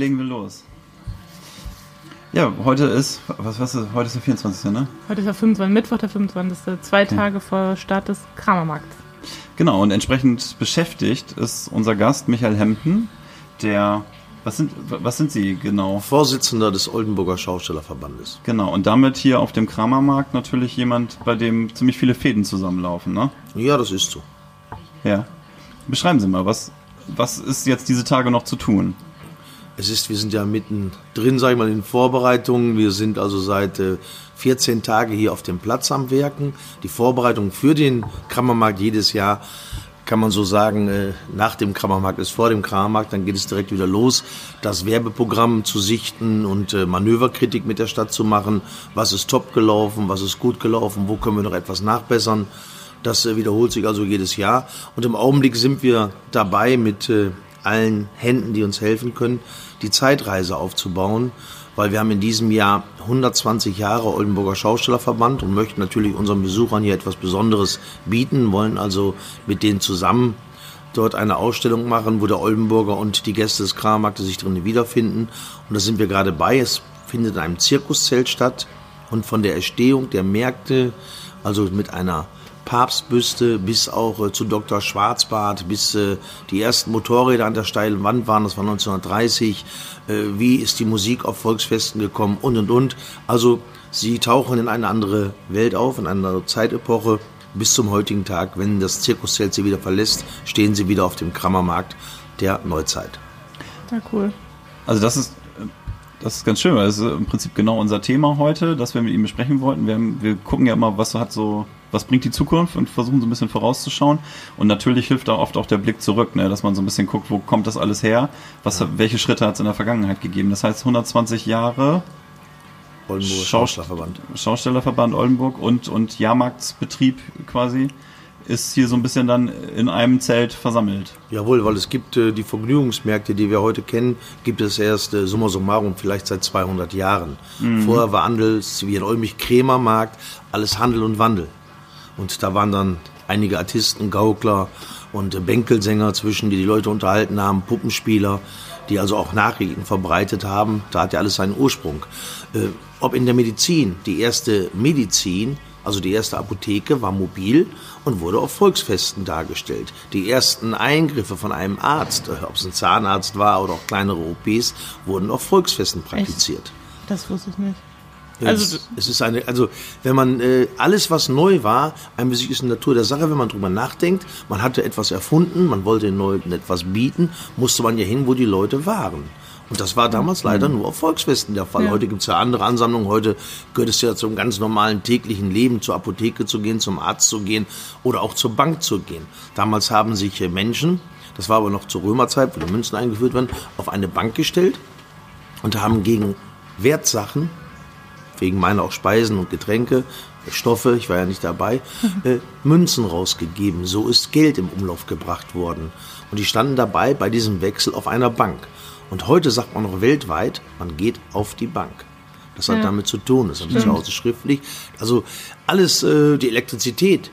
Dann legen wir los. Ja, heute ist, was was ist, heute ist der 24. ne? Heute ist der 25. Mittwoch, der 25. Zwei Tage vor Start des Kramermarkts. Genau, und entsprechend beschäftigt ist unser Gast Michael Hemden, der, was sind, was sind Sie genau? Vorsitzender des Oldenburger Schaustellerverbandes. Genau, und damit hier auf dem Kramermarkt natürlich jemand, bei dem ziemlich viele Fäden zusammenlaufen, ne? Ja, das ist so. Ja. Beschreiben Sie mal, was, was ist jetzt diese Tage noch zu tun? Es ist, wir sind ja mitten drin, sag ich mal, in Vorbereitungen. Wir sind also seit äh, 14 Tagen hier auf dem Platz am Werken. Die Vorbereitung für den Kammermarkt jedes Jahr kann man so sagen, äh, nach dem Kammermarkt ist vor dem Kammermarkt, dann geht es direkt wieder los, das Werbeprogramm zu sichten und äh, Manöverkritik mit der Stadt zu machen. Was ist top gelaufen, was ist gut gelaufen, wo können wir noch etwas nachbessern. Das äh, wiederholt sich also jedes Jahr. Und im Augenblick sind wir dabei mit äh, allen Händen, die uns helfen können, die Zeitreise aufzubauen, weil wir haben in diesem Jahr 120 Jahre Oldenburger Schaustellerverband und möchten natürlich unseren Besuchern hier etwas Besonderes bieten, wollen also mit denen zusammen dort eine Ausstellung machen, wo der Oldenburger und die Gäste des Krammarktes sich drinnen wiederfinden. Und da sind wir gerade bei. Es findet in einem Zirkuszelt statt und von der Erstehung der Märkte, also mit einer Papstbüste bis auch äh, zu Dr. Schwarzbart, bis äh, die ersten Motorräder an der steilen Wand waren, das war 1930. Äh, wie ist die Musik auf Volksfesten gekommen und und und. Also sie tauchen in eine andere Welt auf, in eine andere Zeitepoche. Bis zum heutigen Tag, wenn das Zirkuszelt sie wieder verlässt, stehen sie wieder auf dem Krammermarkt der Neuzeit. Ja, cool. Also das ist, das ist ganz schön, weil das ist im Prinzip genau unser Thema heute, das wir mit ihm besprechen wollten. Wir, haben, wir gucken ja immer, was hat so, was bringt die Zukunft und versuchen so ein bisschen vorauszuschauen. Und natürlich hilft da oft auch der Blick zurück, ne, dass man so ein bisschen guckt, wo kommt das alles her, was, welche Schritte hat es in der Vergangenheit gegeben. Das heißt 120 Jahre Oldenburger Schaus- Schaustellerverband. Schaustellerverband Oldenburg und, und Jahrmarktsbetrieb quasi ist hier so ein bisschen dann in einem Zelt versammelt. Jawohl, weil es gibt äh, die Vergnügungsmärkte, die wir heute kennen, gibt es erst äh, summa summarum vielleicht seit 200 Jahren. Vorher war Handels, wie in Olmich Krämermarkt, alles Handel und Wandel. Und da waren dann einige Artisten, Gaukler und äh, Bänkelsänger zwischen, die die Leute unterhalten haben, Puppenspieler, die also auch Nachrichten verbreitet haben. Da hat ja alles seinen Ursprung. Äh, ob in der Medizin, die erste Medizin, also die erste Apotheke war mobil und wurde auf Volksfesten dargestellt. Die ersten Eingriffe von einem Arzt, äh, ob es ein Zahnarzt war oder auch kleinere OPs, wurden auf Volksfesten praktiziert. Das wusste ich nicht. Also- es, es ist eine, also wenn man äh, alles, was neu war, ein bisschen ist in der Natur der Sache, wenn man drüber nachdenkt, man hatte etwas erfunden, man wollte den Leuten etwas bieten, musste man ja hin, wo die Leute waren. Und das war damals leider nur auf Volksfesten der Fall. Ja. Heute gibt's ja andere Ansammlungen. Heute gehört es ja zum ganz normalen täglichen Leben, zur Apotheke zu gehen, zum Arzt zu gehen oder auch zur Bank zu gehen. Damals haben sich Menschen, das war aber noch zur Römerzeit, wo die Münzen eingeführt werden, auf eine Bank gestellt und haben gegen Wertsachen wegen meiner auch Speisen und Getränke, Stoffe, ich war ja nicht dabei, äh, Münzen rausgegeben. So ist Geld im Umlauf gebracht worden. Und die standen dabei bei diesem Wechsel auf einer Bank. Und heute sagt man noch weltweit, man geht auf die Bank. Das hat Ja. damit zu tun, das ist zu Hause schriftlich. Also alles, äh, die Elektrizität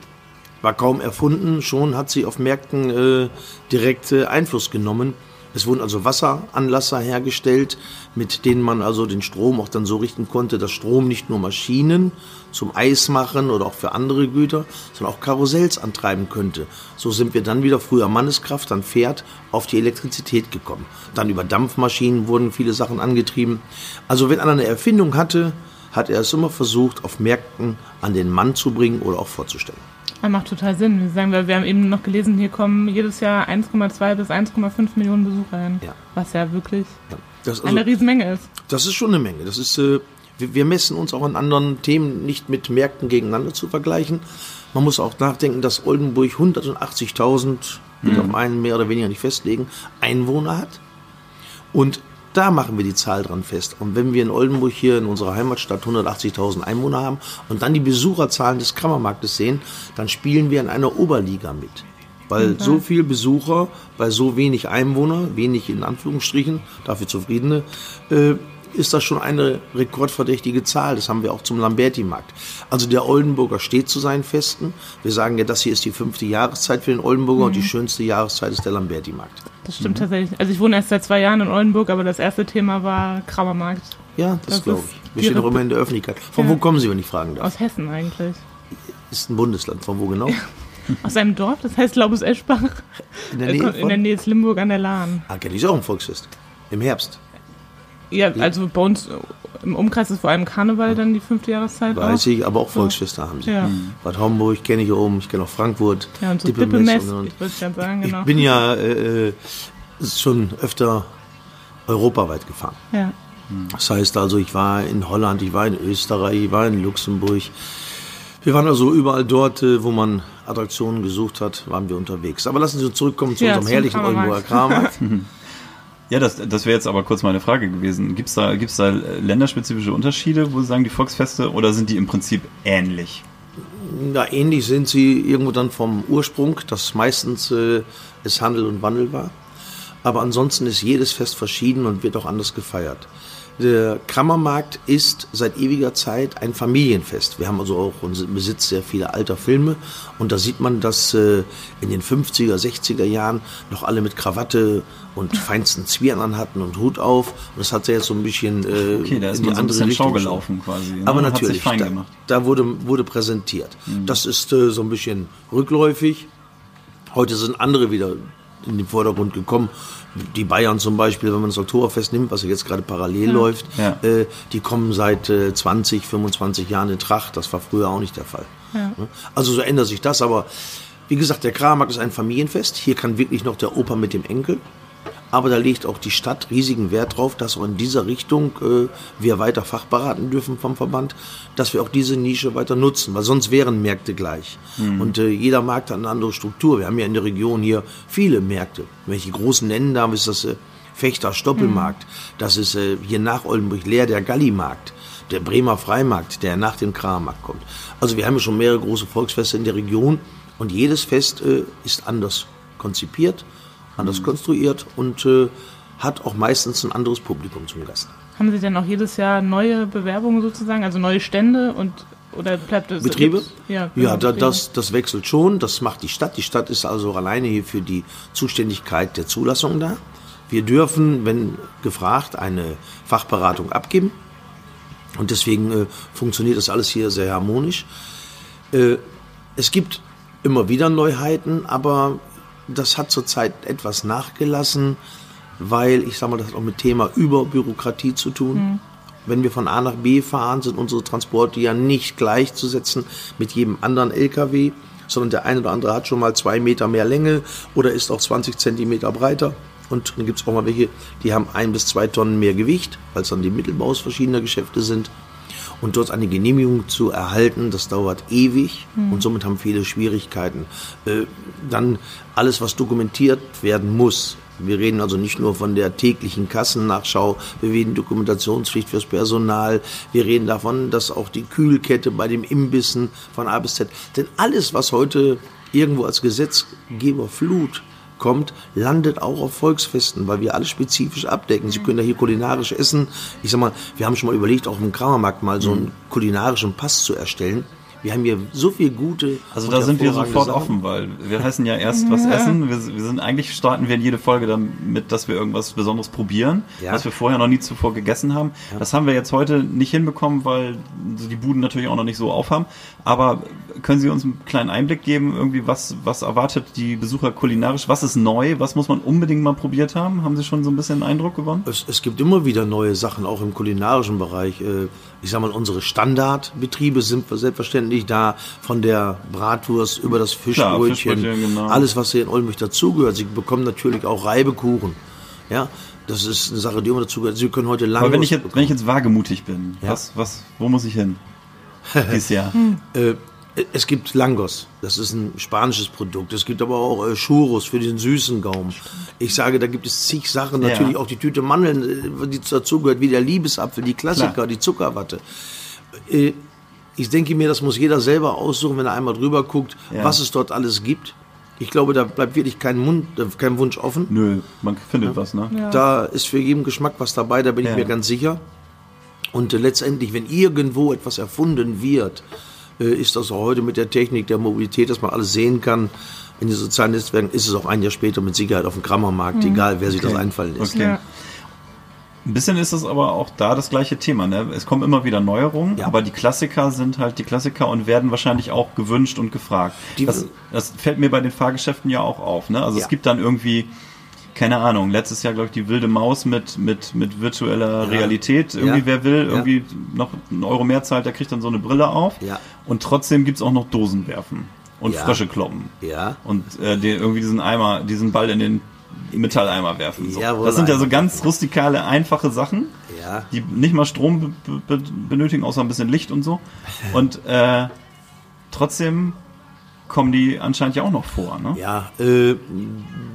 war kaum erfunden, schon hat sie auf Märkten äh, direkt äh, Einfluss genommen. Es wurden also Wasseranlasser hergestellt, mit denen man also den Strom auch dann so richten konnte, dass Strom nicht nur Maschinen zum Eismachen oder auch für andere Güter, sondern auch Karussells antreiben könnte. So sind wir dann wieder früher Manneskraft, dann Pferd auf die Elektrizität gekommen. Dann über Dampfmaschinen wurden viele Sachen angetrieben. Also wenn einer eine Erfindung hatte, hat er es immer versucht, auf Märkten an den Mann zu bringen oder auch vorzustellen. Das macht total Sinn. Wir sagen, wir haben eben noch gelesen, hier kommen jedes Jahr 1,2 bis 1,5 Millionen Besucher hin. Ja. Was ja wirklich Das, also, eine Riesenmenge ist. das ist schon eine Menge. Das ist, äh, wir, wir messen uns auch an anderen Themen nicht mit Märkten gegeneinander zu vergleichen. Man muss auch nachdenken, dass Oldenburg 180.000, will auf einen mehr oder weniger nicht festlegen, Einwohner hat. Und da machen wir die Zahl dran fest. Und wenn wir in Oldenburg hier in unserer Heimatstadt 180.000 Einwohner haben und dann die Besucherzahlen des Kammermarktes sehen, dann spielen wir in einer Oberliga mit. Weil so viel Besucher bei so wenig Einwohner, wenig in Anführungsstrichen, dafür zufriedene, äh, ist das schon eine rekordverdächtige Zahl. Das haben wir auch zum Lamberti-Markt. Also der Oldenburger steht zu seinen Festen. Wir sagen ja, das hier ist die fünfte Jahreszeit für den Oldenburger und die schönste Jahreszeit ist der Lamberti-Markt. Das stimmt tatsächlich. Also ich wohne erst seit zwei Jahren in Oldenburg, aber das erste Thema war Kramermarkt. Ja, das, Das glaube ich. Wir stehen auch immer in der Öffentlichkeit. Von Ja. wo kommen Sie, wenn ich fragen darf? Aus Hessen eigentlich. Ist ein Bundesland. Von wo genau? Aus einem Dorf, das heißt Laubus Eschbach. In der Äh, Nähe kommt- In der von? Nähe ist Limburg an der Lahn. Ah, kenne ich auch ein Volksfest. Im Herbst. Ja, also bei uns äh, im Umkreis ist vor allem Karneval dann die fünfte Jahreszeit. Weiß auch. ich, aber auch Volksfeste haben sie. Ja. Bad Homburg kenne ich oben, ich kenne auch Frankfurt. Ja, und so Dippelmess Dippelmess, und- und- ich sagen, genau. Ich bin ja äh, äh, schon öfter europaweit gefahren. ja. Das heißt also, ich war in Holland, ich war in Österreich, ich war in Luxemburg. Wir waren also überall dort, äh, wo man Attraktionen gesucht hat, waren wir unterwegs. Aber lassen Sie uns zurückkommen zu Ja, unserem herrlichen. Oldenburger Kramermarkt. Ja, das, das wäre jetzt aber kurz meine Frage gewesen. Gibt es da, gibt's da länderspezifische Unterschiede, wo Sie sagen, die Volksfeste, oder sind die im Prinzip ähnlich? Ja, ähnlich sind sie irgendwo dann vom Ursprung, dass meistens äh, es Handel und Wandel war. Aber ansonsten ist jedes Fest verschieden und wird auch anders gefeiert. Der Kammermarkt ist seit ewiger Zeit ein Familienfest. Wir haben also auch unseren Besitz sehr vieler alter Filme und da sieht man, dass äh, in den 50er, 60er Jahren noch alle mit Krawatte und feinsten Zwirn anhatten und Hut auf. Und das hat ja jetzt so ein bisschen äh, Okay, da ist in die so ein andere Richtung Schau gelaufen quasi. ne? Aber natürlich, sich da, da wurde, wurde präsentiert. Das ist äh, so ein bisschen rückläufig. Heute sind andere wieder in den Vordergrund gekommen. Die Bayern zum Beispiel, wenn man das Oktoberfest nimmt, was ja jetzt gerade parallel läuft, Ja. äh, die kommen seit äh, 20, 25 Jahren in Tracht. Das war früher auch nicht der Fall. Ja. Also so ändert sich das, aber wie gesagt, der Kramarkt ist ein Familienfest. Hier kann wirklich noch der Opa mit dem Enkel. Aber da legt auch die Stadt riesigen Wert drauf, dass auch in dieser Richtung äh, wir weiter fachberaten dürfen vom Verband, dass wir auch diese Nische weiter nutzen, weil sonst wären Märkte gleich. Und äh, jeder Markt hat eine andere Struktur. Wir haben ja in der Region hier viele Märkte. Wenn ich die großen nennen darf, ist das äh, Fechter Stoppelmarkt. Das ist äh, hier nach Oldenburg leer der Gallimarkt. Der Bremer Freimarkt, der nach dem Kramarkt kommt. Also wir haben ja schon mehrere große Volksfeste in der Region und jedes Fest äh, ist anders konzipiert, anders konstruiert und äh, hat auch meistens ein anderes Publikum zum Gast. Haben Sie denn auch jedes Jahr neue Bewerbungen sozusagen, also neue Stände und oder bleibt das Betriebe? Ja, Ja, genau, da, Betriebe. das, das wechselt schon. Das macht die Stadt. Die Stadt ist also alleine hier für die Zuständigkeit der Zulassung da. Wir dürfen, wenn gefragt, eine Fachberatung abgeben. Und deswegen äh, funktioniert das alles hier sehr harmonisch. Äh, es gibt immer wieder Neuheiten, aber das hat zurzeit etwas nachgelassen, weil ich sage mal, das hat auch mit Thema Überbürokratie zu tun. Wenn wir von A nach B fahren, sind unsere Transporte ja nicht gleichzusetzen mit jedem anderen LKW, sondern der eine oder andere hat schon mal zwei Meter mehr Länge oder ist auch 20 Zentimeter breiter. Und dann gibt es auch mal welche, die haben ein bis zwei Tonnen mehr Gewicht, weil es dann die Mittelbaus verschiedener Geschäfte sind. Und dort eine Genehmigung zu erhalten, das dauert ewig und somit haben viele Schwierigkeiten. Äh, dann alles, was dokumentiert werden muss. Wir reden also nicht nur von der täglichen Kassennachschau, wir reden Dokumentationspflicht fürs Personal, wir reden davon, dass auch die Kühlkette bei dem Imbissen von A bis Z, denn alles, was heute irgendwo als Gesetzgeberflut kommt, landet auch auf Volksfesten, weil wir alles spezifisch abdecken. Sie können ja hier kulinarisch essen. Ich sag mal, wir haben schon mal überlegt, auch im Kramermarkt mal so einen kulinarischen Pass zu erstellen. Wir haben hier so viel gute. Also da sind wir sofort Sachen. offen, weil wir heißen ja erst was essen. Wir, wir sind eigentlich starten wir in jede Folge damit, dass wir irgendwas Besonderes probieren, Ja. was wir vorher noch nie zuvor gegessen haben. Das haben wir jetzt heute nicht hinbekommen, weil die Buden natürlich auch noch nicht so aufhaben. Aber können Sie uns einen kleinen Einblick geben, irgendwie was was erwartet die Besucher kulinarisch? Was ist neu? Was muss man unbedingt mal probiert haben? Haben Sie schon so ein bisschen einen Eindruck gewonnen? Es, es gibt immer wieder neue Sachen, auch im kulinarischen Bereich. Äh, Ich sag mal, unsere Standardbetriebe sind selbstverständlich da, von der Bratwurst über das Klar, Fischbrötchen, Fischbrötchen, genau. alles, was hier in Oldenburg dazugehört. Sie bekommen natürlich auch Reibekuchen. Ja, das ist eine Sache, die immer dazugehört. Sie können heute lange. Aber wenn ich jetzt wenn ich jetzt wagemutig bin, Ja. was was wo muss ich hin? Dieses Jahr. Äh, es gibt Langos, das ist ein spanisches Produkt. Es gibt aber auch äh, Churros für den süßen Gaumen. Ich sage, da gibt es zig Sachen. Ja. Natürlich auch die Tüte Mandeln, äh, die dazugehört, wie der Liebesapfel, die Klassiker, Klar. die Zuckerwatte. Äh, ich denke mir, das muss jeder selber aussuchen, wenn er einmal drüber guckt, Ja. was es dort alles gibt. Ich glaube, da bleibt wirklich kein, Mund, äh, kein Wunsch offen. Nö, man findet was, ne? Ja. Da ist für jeden Geschmack was dabei, da bin Ja. ich mir ganz sicher. Und äh, letztendlich, wenn irgendwo etwas erfunden wird, äh, ist das auch heute mit der Technik der Mobilität, dass man alles sehen kann. In den sozialen Netzwerken ist es auch ein Jahr später mit Sicherheit auf dem Grammermarkt, egal wer sich das einfallen lässt. Okay. Ein bisschen ist es aber auch da das gleiche Thema. Ne? Es kommen immer wieder Neuerungen, Ja. aber die Klassiker sind halt die Klassiker und werden wahrscheinlich auch gewünscht und gefragt. Das, das fällt mir bei den Fahrgeschäften ja auch auf. Ne? Also Ja. es gibt dann irgendwie, keine Ahnung, letztes Jahr, glaube ich, die wilde Maus mit, mit, mit virtueller Ja. Realität. Irgendwie, wer will, irgendwie noch einen Euro mehr zahlt, der kriegt dann so eine Brille auf. Und trotzdem gibt's auch noch Dosen werfen und. Frösche kloppen. Ja. Und äh, den, irgendwie diesen Eimer, diesen Ball in den Metalleimer werfen. So. Jawohl, das sind ja so ganz rustikale, einfache Sachen, Ja. die nicht mal Strom be be benötigen, außer ein bisschen Licht und so. Und äh, trotzdem kommen die anscheinend ja auch noch vor. Ne? Ja, äh,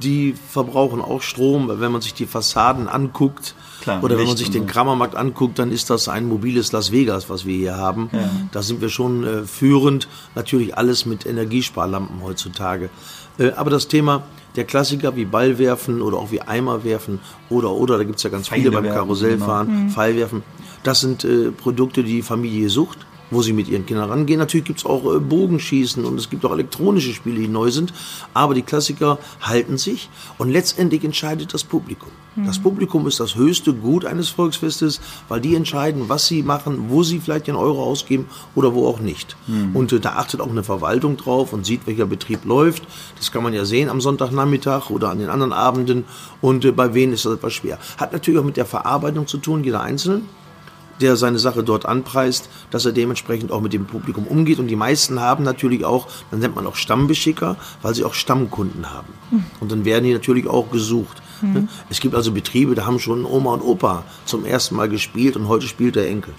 die verbrauchen auch Strom. Wenn man sich die Fassaden anguckt Klar, oder wenn man sich den. Kramermarkt anguckt, dann ist das ein mobiles Las Vegas, was wir hier haben. Da sind wir schon äh, führend. Natürlich alles mit Energiesparlampen heutzutage. Äh, aber das Thema der Klassiker wie Ball werfen oder auch wie Eimer werfen oder oder da gibt's ja ganz viele Pfeile beim werfen, Karussellfahren, Pfeil werfen. Das sind äh, Produkte, die die Familie sucht, wo sie mit ihren Kindern rangehen. Natürlich gibt's auch äh, Bogenschießen und es gibt auch elektronische Spiele, die neu sind. Aber die Klassiker halten sich und letztendlich entscheidet das Publikum. Das Publikum ist das höchste Gut eines Volksfestes, weil die entscheiden, was sie machen, wo sie vielleicht den Euro ausgeben oder wo auch nicht. Und äh, da achtet auch eine Verwaltung drauf und sieht, welcher Betrieb läuft. Das kann man ja sehen am Sonntagnachmittag oder an den anderen Abenden. Und äh, bei wem ist das etwas schwer. Hat natürlich auch mit der Verarbeitung zu tun, jeder Einzelnen der seine Sache dort anpreist, dass er dementsprechend auch mit dem Publikum umgeht. Und die meisten haben natürlich auch, dann nennt man auch Stammbeschicker, weil sie auch Stammkunden haben. Und dann werden die natürlich auch gesucht. Ne? Es gibt also Betriebe, da haben schon Oma und Opa zum ersten Mal gespielt und heute spielt der Enkel.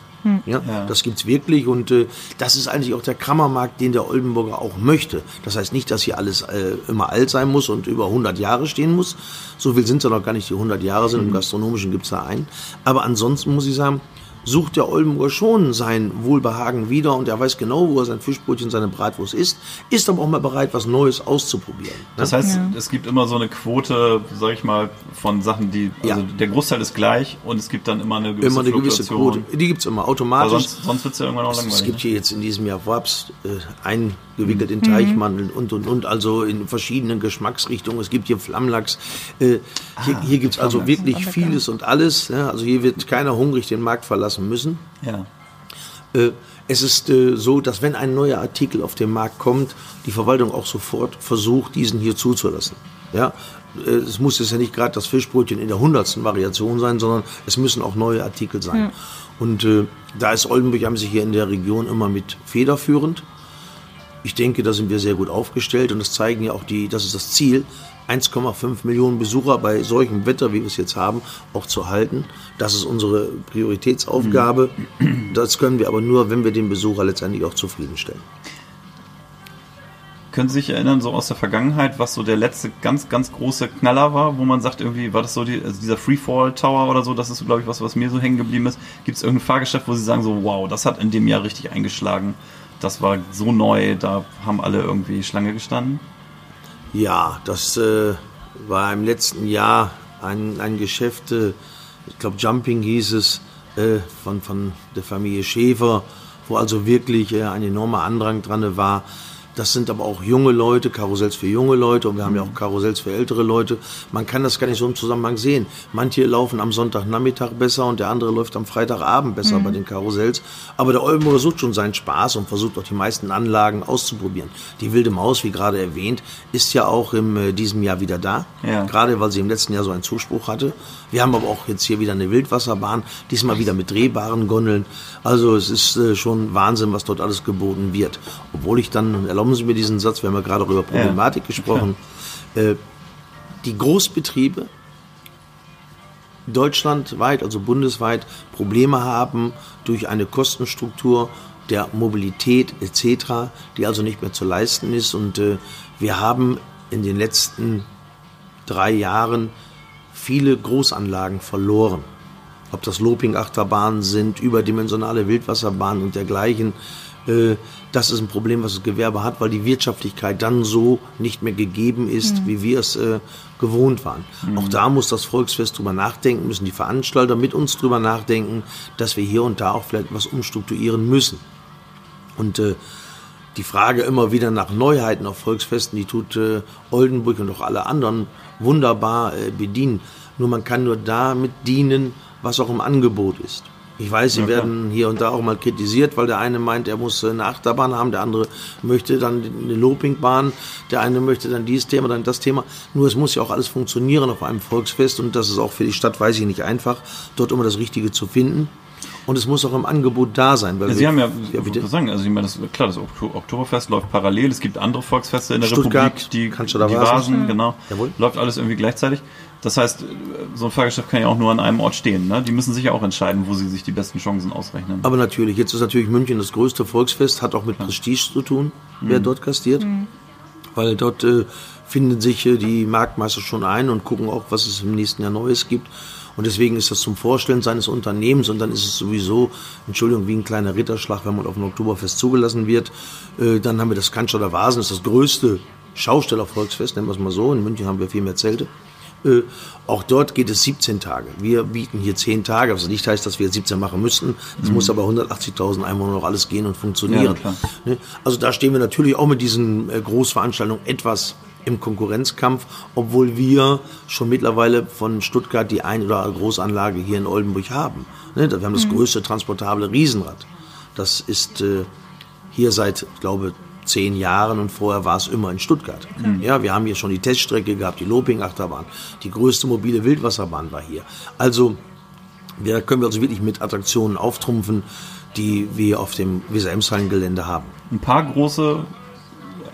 Ja, Ja. Das gibt's wirklich und äh, das ist eigentlich auch der Kammermarkt, den der Oldenburger auch möchte. Das heißt nicht, dass hier alles äh, immer alt sein muss und über 100 Jahre stehen muss. So viel sind es ja noch gar nicht, die 100 Jahre sind. Im Gastronomischen gibt's da einen. Aber ansonsten muss ich sagen, sucht der Oldenburger schon sein Wohlbehagen wieder und er weiß genau, wo er sein Fischbrötchen, seine Bratwurst isst, ist aber auch mal bereit, was Neues auszuprobieren. ne? Das heißt, Ja. es gibt immer so eine Quote, sag ich mal, von Sachen, die, also Ja. der Großteil ist gleich und es gibt dann immer eine gewisse immer eine gewisse. Quote. Die gibt's immer Aber automatisch. sonst, sonst wird's ja irgendwann auch Es langweilig. gibt ne? hier jetzt in diesem Jahr Wraps äh, eingewickelt in Teichmandeln und und und, also in verschiedenen Geschmacksrichtungen. Es gibt hier Flammlachs. Äh, hier hier gibt's also Flammlachs. wirklich vieles und alles. Ja, also hier wird keiner hungrig den Markt verlassen müssen. Ja. Äh, es ist äh, so, dass wenn ein neuer Artikel auf den Markt kommt, die Verwaltung auch sofort versucht, diesen hier zuzulassen. Ja, äh, es muss jetzt ja nicht gerade das Fischbrötchen in der hundertsten Variation sein, sondern es müssen auch neue Artikel sein. Und äh, da ist Oldenburg haben sich hier in der Region immer mit federführend. Ich denke, da sind wir sehr gut aufgestellt und das zeigen ja auch die, das ist das Ziel, 1,5 Millionen Besucher bei solchem Wetter, wie wir es jetzt haben, auch zu halten. Das ist unsere Prioritätsaufgabe. Das können wir aber nur, wenn wir den Besucher letztendlich auch zufriedenstellen. Können Sie sich erinnern, so aus der Vergangenheit, was so der letzte ganz, ganz große Knaller war, wo man sagt, irgendwie, war das so die, also dieser Freefall Tower oder so, das ist, glaube ich, was, was mir so hängen geblieben ist. Gibt es irgendein Fahrgeschäft, wo Sie sagen, so, wow, das hat in dem Jahr richtig eingeschlagen, das war so neu, da haben alle irgendwie Schlange gestanden? Ja, das äh, war im letzten Jahr ein, ein Geschäft, äh, ich glaube Jumping hieß es, äh, von, von der Familie Schäfer, wo also wirklich äh, ein enormer Andrang dran war. Das sind aber auch junge Leute, Karussells für junge Leute und wir haben ja auch Karussells für ältere Leute. Man kann das gar nicht so im Zusammenhang sehen. Manche laufen am Sonntagnachmittag besser und der andere läuft am Freitagabend besser bei den Karussells. Aber der Oldenburger sucht schon seinen Spaß und versucht auch die meisten Anlagen auszuprobieren. Die Wilde Maus, wie gerade erwähnt, ist ja auch in äh, diesem Jahr wieder da. Ja. Gerade weil sie im letzten Jahr so einen Zuspruch hatte. Wir haben aber auch jetzt hier wieder eine Wildwasserbahn, diesmal wieder mit drehbaren Gondeln. Also es ist äh, schon Wahnsinn, was dort alles geboten wird. Obwohl ich dann, erlauben Sie mir diesen Satz, wir haben ja gerade auch über Problematik gesprochen, äh, die Großbetriebe deutschlandweit, also bundesweit, Probleme haben durch eine Kostenstruktur der Mobilität etc., die also nicht mehr zu leisten ist. Und äh, wir haben in den letzten drei Jahren viele Großanlagen verloren. Ob das Loping-Achterbahnen sind, überdimensionale Wildwasserbahnen und dergleichen. Äh, das ist ein Problem, was das Gewerbe hat, weil die Wirtschaftlichkeit dann so nicht mehr gegeben ist, wie wir es äh, gewohnt waren. Auch da muss das Volksfest drüber nachdenken, müssen die Veranstalter mit uns drüber nachdenken, dass wir hier und da auch vielleicht was umstrukturieren müssen. Und äh, die Frage immer wieder nach Neuheiten auf Volksfesten, die tut äh, Oldenburg und auch alle anderen wunderbar äh, bedienen. Nur man kann nur damit dienen, was auch im Angebot ist. Ich weiß, sie Ja, werden hier und da auch mal kritisiert, weil der eine meint, er muss eine Achterbahn haben, der andere möchte dann eine Lopingbahn, der eine möchte dann dieses Thema, dann das Thema. Nur es muss ja auch alles funktionieren auf einem Volksfest und das ist auch für die Stadt, weiß ich nicht einfach, dort immer das Richtige zu finden. Und es muss auch im Angebot da sein. Weil Ja, wir- Sie haben ja, ja bitte. sagen, also ich meine, das, klar, das Okto- Oktoberfest läuft parallel, es gibt andere Volksfeste in der Stuttgart, Republik, die, kannst du da die? Vasen, genau, Jawohl. läuft alles irgendwie gleichzeitig. Das heißt, so ein Fahrgeschäft kann ja auch nur an einem Ort stehen. Ne? Die müssen sich ja auch entscheiden, wo sie sich die besten Chancen ausrechnen. Aber natürlich, jetzt ist natürlich München das größte Volksfest, hat auch mit Prestige zu tun, wer dort gastiert. Weil dort äh, finden sich äh, die Marktmeister schon ein und gucken auch, was es im nächsten Jahr Neues gibt. Und deswegen ist das zum Vorstellen seines Unternehmens und dann ist es sowieso, Entschuldigung, wie ein kleiner Ritterschlag, wenn man auf ein Oktoberfest zugelassen wird. Äh, dann haben wir das Cannstatter Vasen, das ist das größte Schaustellervolksfest, nennen wir es mal so. In München haben wir viel mehr Zelte. Äh, auch dort geht es 17 Tage. Wir bieten hier 10 Tage, was nicht heißt, dass wir jetzt 17 machen müssten. Es muss aber 180.000 Einwohner noch alles gehen und funktionieren. Ja. Ne? Also da stehen wir natürlich auch mit diesen äh, Großveranstaltungen etwas im Konkurrenzkampf, obwohl wir schon mittlerweile von Stuttgart die ein oder andere Großanlage hier in Oldenburg haben. Ne? Wir haben das größte transportable Riesenrad. Das ist äh, hier seit, ich glaube, zehn Jahren und vorher war es immer in Stuttgart. Ja, wir haben hier schon die Teststrecke gehabt, die Loping-Achterbahn. Die größte mobile Wildwasserbahn war hier. Also, wir können wir also wirklich mit Attraktionen auftrumpfen, die wir auf dem Weser-Emshallen-Gelände haben. Ein paar große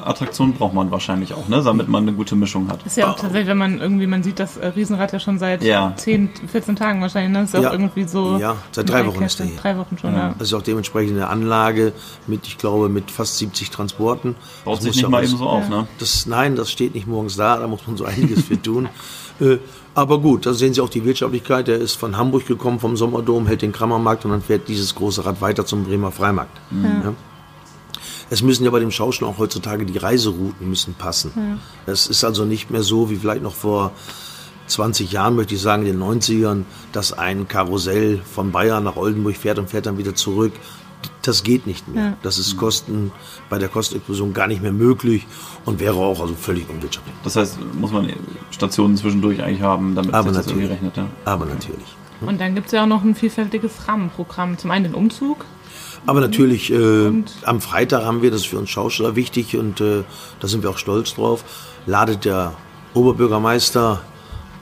Attraktionen braucht man wahrscheinlich auch, ne? damit man eine gute Mischung hat. Ist ja auch tatsächlich, wenn man irgendwie, man sieht das äh, Riesenrad ja schon seit Ja. 10, 14 Tagen wahrscheinlich, ne? Ist ja Ja. auch irgendwie so. Ja, seit drei Wochen ist der hier. Drei Wochen schon, ja. Das ist auch dementsprechend eine Anlage mit, ich glaube, mit fast 70 Transporten. Baut Das sich muss nicht ja mal eben so auf, ne? Das, nein, das steht nicht morgens da, da muss man so einiges für tun. Äh, aber gut, da sehen Sie auch die Wirtschaftlichkeit. Der ist von Hamburg gekommen, vom Sommerdom, hält den Krammermarkt und dann fährt dieses große Rad weiter zum Bremer Freimarkt. Ja. Es müssen ja bei dem Schauspiel auch heutzutage die Reiserouten müssen passen. Es ist also nicht mehr so wie vielleicht noch vor 20 Jahren, möchte ich sagen, in den 90ern, dass ein Karussell von Bayern nach Oldenburg fährt und fährt dann wieder zurück. Das geht nicht mehr. Ja. Das ist Kosten, bei der Kostenexplosion gar nicht mehr möglich und wäre auch also völlig unwirtschaftlich. Das heißt, muss man Stationen zwischendurch eigentlich haben, damit Aber sich das irgendwie natürlich. rechnet. Ja. Aber natürlich. Und dann gibt es ja auch noch ein vielfältiges Rahmenprogramm. Zum einen den Umzug. Aber natürlich, äh, am Freitag haben wir, das ist für uns Schausteller wichtig und äh, da sind wir auch stolz drauf, ladet der Oberbürgermeister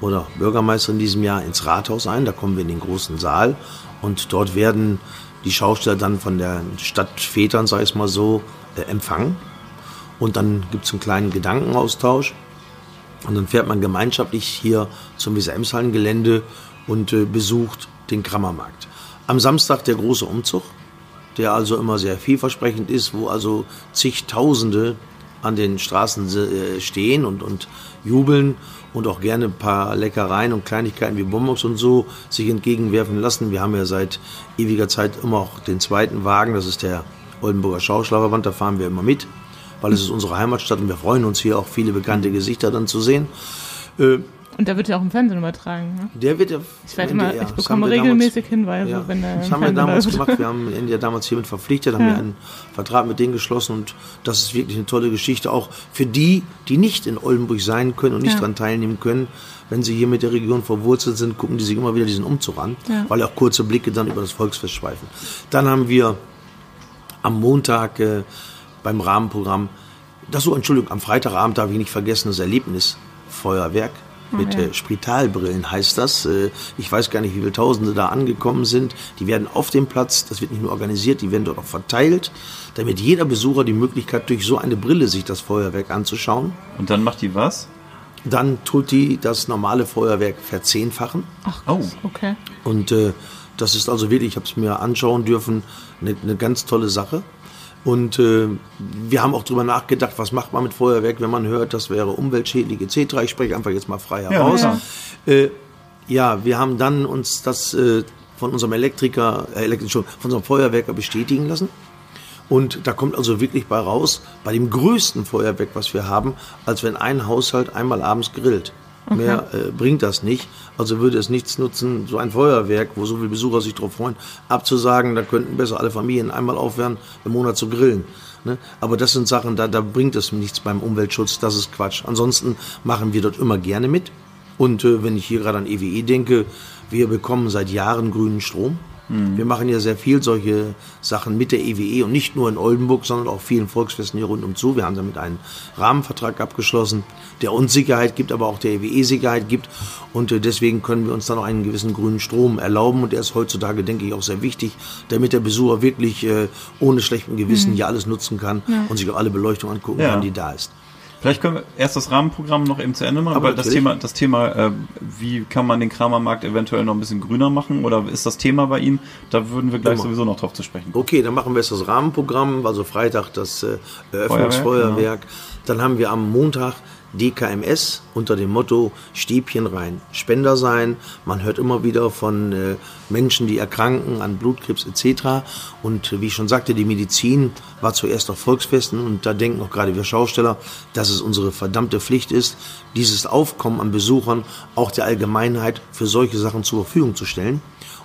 oder Bürgermeister in diesem Jahr ins Rathaus ein. Da kommen wir in den großen Saal und dort werden die Schausteller dann von der Stadt Vätern, sag ich mal so, äh, empfangen. Und dann gibt es einen kleinen Gedankenaustausch. Und dann fährt man gemeinschaftlich hier zum Weser-Emshallen-Gelände und äh, besucht den Krammermarkt. Am Samstag der große Umzug, der also immer sehr vielversprechend ist, wo also zigtausende an den Straßen äh, stehen und, und jubeln und auch gerne ein paar Leckereien und Kleinigkeiten wie Bonbons und so sich entgegenwerfen lassen. Wir haben ja seit ewiger Zeit immer auch den zweiten Wagen, das ist der Oldenburger Schauschlagerband, da fahren wir immer mit, weil es ist unsere Heimatstadt und wir freuen uns hier auch viele bekannte Gesichter dann zu sehen. Und der wird ja auch im Fernsehen übertragen. Ne? der wird ja. Ich, Ende- immer, ja, ich bekomme regelmäßig Hinweise, Ja, wenn der das haben wir damals läuft. gemacht. Wir haben Ende damals hiermit verpflichtet, haben Ja. wir einen Vertrag mit denen geschlossen und das ist wirklich eine tolle Geschichte. Auch für die, die nicht in Oldenburg sein können und nicht Ja. daran teilnehmen können, wenn sie hier mit der Region verwurzelt sind, gucken die sich immer wieder diesen Umzug an, Ja. weil auch kurze Blicke dann über das Volksfest schweifen. Dann haben wir am Montag äh, beim Rahmenprogramm, das so, Entschuldigung, am Freitagabend darf ich nicht vergessen, das Erlebnisfeuerwerk mit ja. äh, Spritalbrillen heißt das. Äh, ich weiß gar nicht, wie viele Tausende da angekommen sind. Die werden auf dem Platz, das wird nicht nur organisiert, die werden dort auch verteilt, damit jeder Besucher die Möglichkeit durch so eine Brille sich das Feuerwerk anzuschauen. Und dann macht die was? Dann tut die das normale Feuerwerk verzehnfachen. Ach, Oh. okay. Und äh, das ist also wirklich, ich habe es mir anschauen dürfen, eine, eine ganz tolle Sache. Und äh, wir haben auch drüber nachgedacht, was macht man mit Feuerwerk, wenn man hört, das wäre umweltschädlich etc. Ich spreche einfach jetzt mal frei heraus. ja. Äh, ja, wir haben dann uns das äh, von unserem Elektriker, äh, Elektri- Entschuldigung, von unserem Feuerwerker bestätigen lassen. Und da kommt also wirklich bei raus, bei dem größten Feuerwerk, was wir haben, als wenn ein Haushalt einmal abends grillt. Mehr äh, bringt das nicht. Also würde es nichts nutzen, so ein Feuerwerk, wo so viele Besucher sich drauf freuen, abzusagen, da könnten besser alle Familien einmal aufhören, im Monat zu grillen. Ne? Aber das sind Sachen, da, da bringt es nichts beim Umweltschutz, das ist Quatsch. Ansonsten machen wir dort immer gerne mit. Und äh, wenn ich hier gerade an EWE denke, wir bekommen seit Jahren grünen Strom. Wir machen ja sehr viel solche Sachen mit der EWE und nicht nur in Oldenburg, sondern auch vielen Volksfesten hier rundum zu. Wir haben damit einen Rahmenvertrag abgeschlossen, der uns Sicherheit gibt, aber auch der EWE Sicherheit gibt. Und äh, deswegen können wir uns dann auch einen gewissen grünen Strom erlauben. Und der ist heutzutage, denke ich, auch sehr wichtig, damit der Besucher wirklich äh, ohne schlechten Gewissen hier alles nutzen kann und sich auch alle Beleuchtung angucken Ja. kann, die da ist. Vielleicht können wir erst das Rahmenprogramm noch eben zu Ende machen, Aber das natürlich. Thema, das Thema, äh, wie kann man den Kramermarkt eventuell noch ein bisschen grüner machen oder ist das Thema bei Ihnen? Da würden wir gleich Immer. sowieso noch drauf zu sprechen. kommen. Okay, dann machen wir jetzt das Rahmenprogramm, also Freitag das äh, Eröffnungsfeuerwerk. Dann haben wir am Montag DKMS unter dem Motto Stäbchen rein, Spender sein. Man hört immer wieder von äh, Menschen, die erkranken an Blutkrebs etc. Und äh, wie ich schon sagte, die Medizin war zuerst auf Volksfesten und da denken auch gerade wir Schausteller, dass es unsere verdammte Pflicht ist, dieses Aufkommen an Besuchern auch der Allgemeinheit für solche Sachen zur Verfügung zu stellen.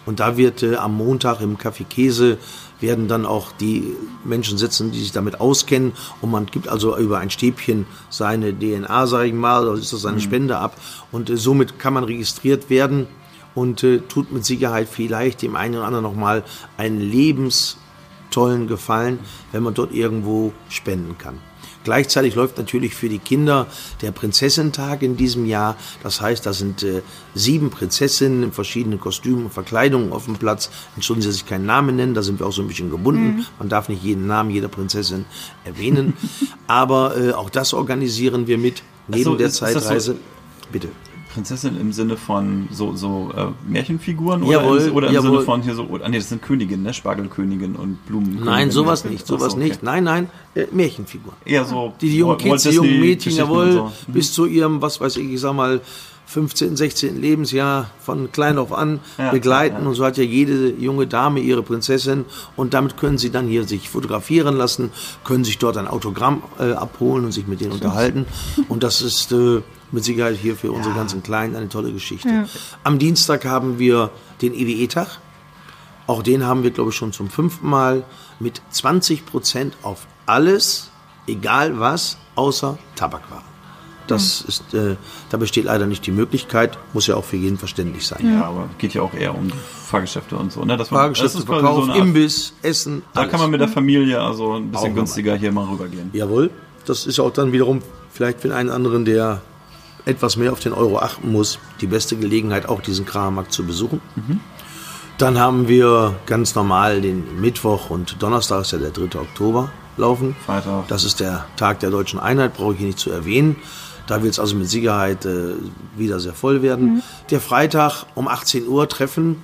Und da wird äh, am Montag im Café Käse werden dann auch die Menschen sitzen, die sich damit auskennen. Und man gibt also über ein Stäbchen seine DNA, sage ich mal, oder ist das seine Spende ab. Und äh, somit kann man registriert werden und äh, tut mit Sicherheit vielleicht dem einen oder anderen nochmal einen lebenstollen Gefallen, wenn man dort irgendwo spenden kann. Gleichzeitig läuft natürlich für die Kinder der Prinzessentag in diesem Jahr. Das heißt, da sind äh, sieben Prinzessinnen in verschiedenen Kostümen und Verkleidungen auf dem Platz. Entschuldigen Sie, dass ich keinen Namen nennen, da sind wir auch so ein bisschen gebunden. Man darf nicht jeden Namen jeder Prinzessin erwähnen. Aber äh, auch das organisieren wir mit, neben so, der das so- Zeitreise. Bitte. Prinzessin im Sinne von so, so äh, Märchenfiguren oder, Jawohl, im, oder im. Sinne von hier so, ah nee, das sind Königinnen, ne? Spargelkönigin und Blumen. Nein, sowas nicht, sowas so, okay. nicht. Nein, nein, äh, Märchenfiguren. Eher so Die, die jungen Kids, die jungen Mädchen, jawohl, so. Mhm. bis zu ihrem, was weiß ich, ich sag mal, 15., 16. Lebensjahr von klein auf an Ja, begleiten. ja, ja. Und so hat ja jede junge Dame ihre Prinzessin. Und damit können sie dann hier sich fotografieren lassen, können sich dort ein Autogramm äh, abholen und sich mit denen unterhalten. Und das ist äh, mit Sicherheit hier für unsere ganzen Kleinen eine tolle Geschichte. Am Dienstag haben wir den EWE-Tag. Auch den haben wir, glaube ich, schon zum fünften Mal mit 20 Prozent auf alles, egal was, außer Tabakwaren. Das ist, äh, da besteht leider nicht die Möglichkeit, muss ja auch für jeden verständlich sein. Ja, aber geht ja auch eher um Fahrgeschäfte und so. Ne? Das war- Fahrgeschäfte, das Verkauf, so Art- Imbiss, Essen, Da alles. kann man mit der Familie also ein Auch bisschen mal. günstiger hier mal rübergehen. Jawohl, das ist auch dann wiederum vielleicht für einen anderen, der etwas mehr auf den Euro achten muss, die beste Gelegenheit, auch diesen Kramermarkt zu besuchen. Dann haben wir ganz normal den Mittwoch und Donnerstag ist ja der 3. Oktober laufen. Freitag. Das ist der Tag der deutschen Einheit, brauche ich hier nicht zu erwähnen. Da wird es also mit Sicherheit äh, wieder sehr voll werden. Der Freitag um 18 Uhr treffen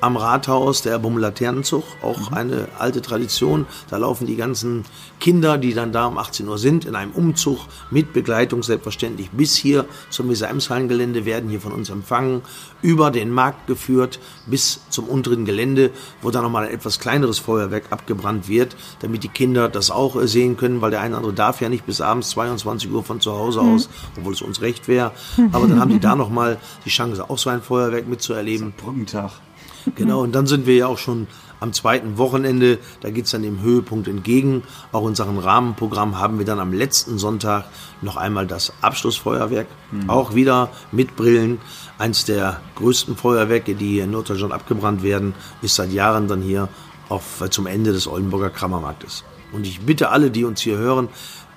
am Rathaus der Bummel-Laternenzug, auch eine alte Tradition. Da laufen die ganzen Kinder, die dann da um 18 Uhr sind, in einem Umzug mit Begleitung selbstverständlich bis hier zum Weser-Emshallen-Gelände, werden hier von uns empfangen, über den Markt geführt bis zum unteren Gelände, wo dann nochmal ein etwas kleineres Feuerwerk abgebrannt wird, damit die Kinder das auch äh, sehen können, weil der eine oder andere darf ja nicht bis abends 22 Uhr von zu Hause aus, obwohl es uns recht wäre. Aber dann haben die da nochmal die Chance, auch so ein Feuerwerk mitzuerleben. Brückentag. Genau, und dann sind wir ja auch schon am zweiten Wochenende, da geht's dann dem Höhepunkt entgegen. Auch in Sachen Rahmenprogramm haben wir dann am letzten Sonntag noch einmal das Abschlussfeuerwerk. Auch wieder mit Brillen. Eins der größten Feuerwerke, die hier in Norddeutschland abgebrannt werden, ist seit Jahren dann hier auf, zum Ende des Oldenburger Krammermarktes. Und ich bitte alle, die uns hier hören,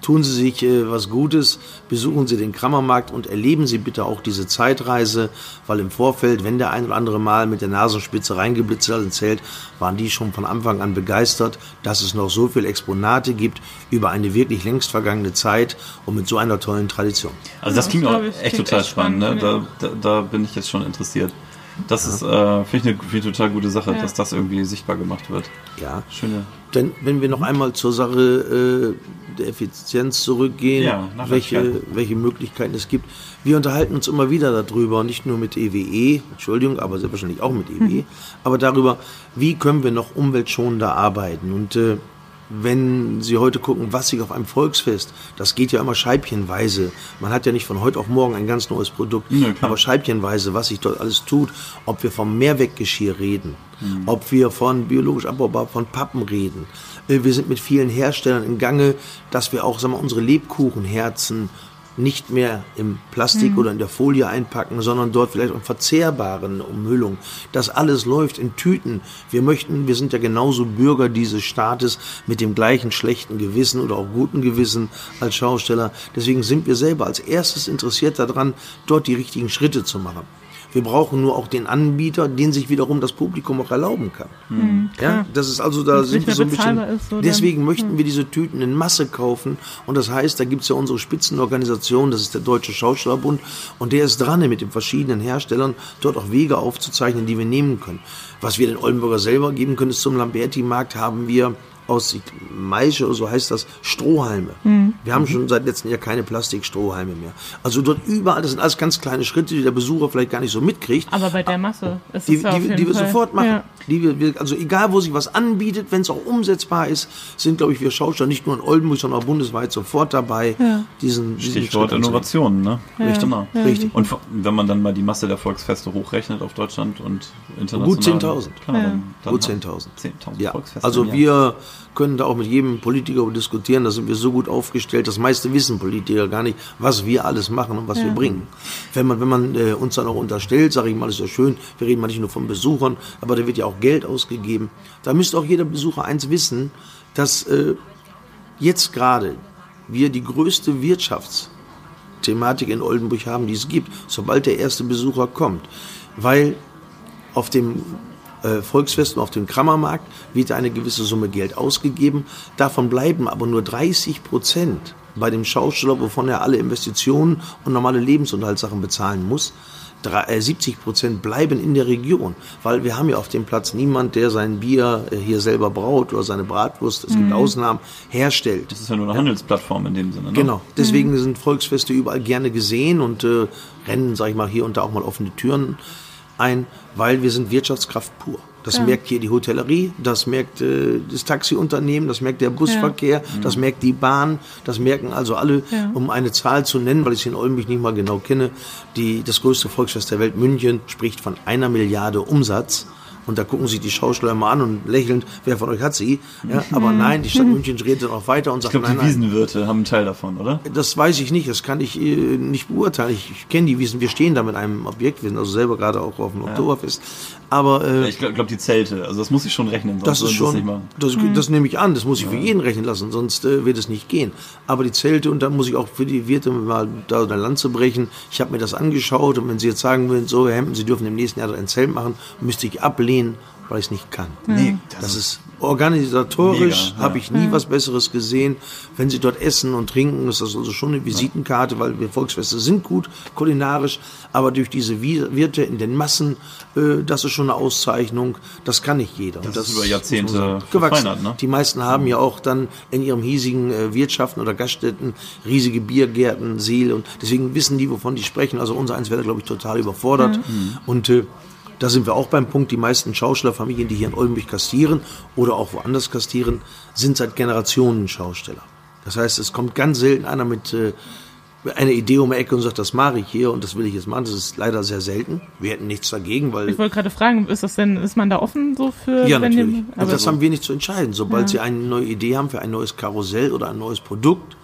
tun Sie sich äh, was Gutes, besuchen Sie den Krammermarkt und erleben Sie bitte auch diese Zeitreise, weil im Vorfeld, wenn der ein oder andere mal mit der Nasenspitze reingeblitzt hat ins Zelt, waren die schon von Anfang an begeistert, dass es noch so viel Exponate gibt über eine wirklich längst vergangene Zeit und mit so einer tollen Tradition. Also das klingt auch echt klingt total echt spannend. Ne? Da, da, da bin ich jetzt schon interessiert. Das ist, äh, finde ich, eine, eine total gute Sache, Ja. dass das irgendwie sichtbar gemacht wird. Ja. Schöne. Denn wenn wir noch einmal zur Sache äh, der Effizienz zurückgehen, Ja, welche, welche Möglichkeiten es gibt. Wir unterhalten uns immer wieder darüber, nicht nur mit EWE, Entschuldigung, aber selbstverständlich auch mit EWE, aber darüber, wie können wir noch umweltschonender arbeiten. Und äh, wenn Sie heute gucken, was sich auf einem Volksfest, das geht ja immer scheibchenweise. Man hat ja nicht von heute auf morgen ein ganz neues Produkt, Ja, aber scheibchenweise, was sich dort alles tut, ob wir vom Mehrweggeschirr reden, ob wir von biologisch abbaubar von Pappen reden. Äh, Wir sind mit vielen Herstellern im Gange, dass wir auch sagen wir, unsere Lebkuchenherzen nicht mehr im Plastik oder in der Folie einpacken, sondern dort vielleicht in verzehrbaren Umhüllungen. Das alles läuft in Tüten. Wir möchten, wir sind ja genauso Bürger dieses Staates mit dem gleichen schlechten Gewissen oder auch guten Gewissen als Schausteller. Deswegen sind wir selber als erstes interessiert daran, dort die richtigen Schritte zu machen. Wir brauchen nur auch den Anbieter, den sich wiederum das Publikum auch erlauben kann. Ja, das ist also, da sind wir so ein bisschen. so dann- deswegen möchten wir diese Tüten in Masse kaufen. Und das heißt, da gibt's ja unsere Spitzenorganisation, das ist der Deutsche Schaustellerbund. Und der ist dran, mit den verschiedenen Herstellern dort auch Wege aufzuzeichnen, die wir nehmen können. Was wir den Oldenburger selber geben können, ist zum Lamberti-Markt haben wir aus Maische oder so heißt das Strohhalme. Wir haben schon seit letztem Jahr keine Plastikstrohhalme mehr. Also dort überall, das sind alles ganz kleine Schritte, die der Besucher vielleicht gar nicht so mitkriegt. Aber bei der Masse ist Die, es ja auf die, jeden die wir Fall. sofort machen. Ja. Die wir, also egal, wo sich was anbietet, wenn es auch umsetzbar ist, sind, glaube ich, wir Schausteller nicht nur in Oldenburg, sondern auch bundesweit sofort dabei, diesen, diesen Stichwort. Innovationen, ne? Ja. Genau. Ja, Richtig. Und wenn man dann mal die Masse der Volksfeste hochrechnet auf Deutschland und international. Gut 10.000. Klar, Ja. dann, dann Gut haben 10.000. 10.000 Ja, Volksfeste. also wir können da auch mit jedem Politiker diskutieren, da sind wir so gut aufgestellt, das meiste wissen Politiker gar nicht, was wir alles machen und was wir bringen. Wenn man, wenn man äh, uns dann auch unterstellt, sage ich mal, ist ja schön, wir reden mal nicht nur von Besuchern, aber da wird ja auch Geld ausgegeben. Da müsste auch jeder Besucher eins wissen, dass äh, jetzt gerade wir die größte Wirtschaftsthematik in Oldenburg haben, die es gibt, sobald der erste Besucher kommt. Weil auf dem äh, Volksfest und auf dem Krammermarkt wird eine gewisse Summe Geld ausgegeben. Davon bleiben aber nur 30 Prozent bei dem Schausteller, wovon er alle Investitionen und normale Lebensunterhaltssachen bezahlen muss. Drei- äh, 70 Prozent bleiben in der Region, weil wir haben ja auf dem Platz niemand, der sein Bier äh, hier selber braut oder seine Bratwurst, es gibt Ausnahmen, herstellt. Das ist ja nur eine Handelsplattform in dem Sinne. Ne? Genau, deswegen sind Volksfeste überall gerne gesehen und äh, rennen, sag ich mal, hier und da auch mal offene Türen ein, weil wir sind Wirtschaftskraft pur. Das merkt hier die Hotellerie, das merkt äh, das Taxiunternehmen, das merkt der Busverkehr, das merkt die Bahn, das merken also alle, Ja. um eine Zahl zu nennen, weil ich sie in Oldenburg nicht mal genau kenne. Die, das größte Volksfest der Welt, München, spricht von einer Milliarde Umsatz. Und da gucken sich die Schausteller mal an und lächelnd, wer von euch hat sie? Ja, aber nein, die Stadt München redet dann auch weiter und Ich sagt, glaube, nein, die. Wiesenwirte haben einen Teil davon, oder? Das weiß ich nicht, das kann ich äh, nicht beurteilen. Ich, ich kenne die Wiesen, wir stehen da mit einem Objekt, wir sind also selber gerade auch auf dem Oktoberfest. Aber äh, Ich glaube, glaub, die Zelte. Also das muss ich schon rechnen. Sonst das ist schon, nicht machen. das, das nehme ich an, das muss ich für jeden rechnen lassen, sonst äh, wird es nicht gehen. Aber die Zelte, und dann muss ich auch für die Wirte mal da eine Lanze brechen. Ich habe mir das angeschaut und wenn Sie jetzt sagen würden, so Herr Hemden, Sie dürfen im nächsten Jahr ein Zelt machen, müsste ich ablehnen, weil ich es nicht kann. Nee, Das ist organisatorisch, ja. habe ich nie was Besseres gesehen. Wenn Sie dort essen und trinken, ist das also schon eine Visitenkarte, weil wir Volksfeste sind gut kulinarisch, aber durch diese Wir- Wirte in den Massen, äh, das ist schon eine Auszeichnung. Das kann nicht jeder. Und Das ist über Jahrzehnte sagen, gewachsen. ne? Die meisten haben ja auch dann in ihrem hiesigen äh, Wirtschaften oder Gaststätten riesige Biergärten, Seele und deswegen wissen die, wovon die sprechen. Also unser eins wäre, glaube ich, total überfordert. Und äh, da sind wir auch beim Punkt, die meisten Schaustellerfamilien, die hier in Oldenburg kastieren oder auch woanders kastieren, sind seit Generationen Schausteller. Das heißt, es kommt ganz selten einer mit äh, einer Idee um die Ecke und sagt, das mache ich hier und das will ich jetzt machen. Das ist leider sehr selten. Wir hätten nichts dagegen, weil Ich wollte gerade fragen, ist das denn, ist man da offen so für? ja, die- natürlich. aber und das haben wir nicht zu entscheiden. Sobald Sie eine neue Idee haben für ein neues Karussell oder ein neues Produkt,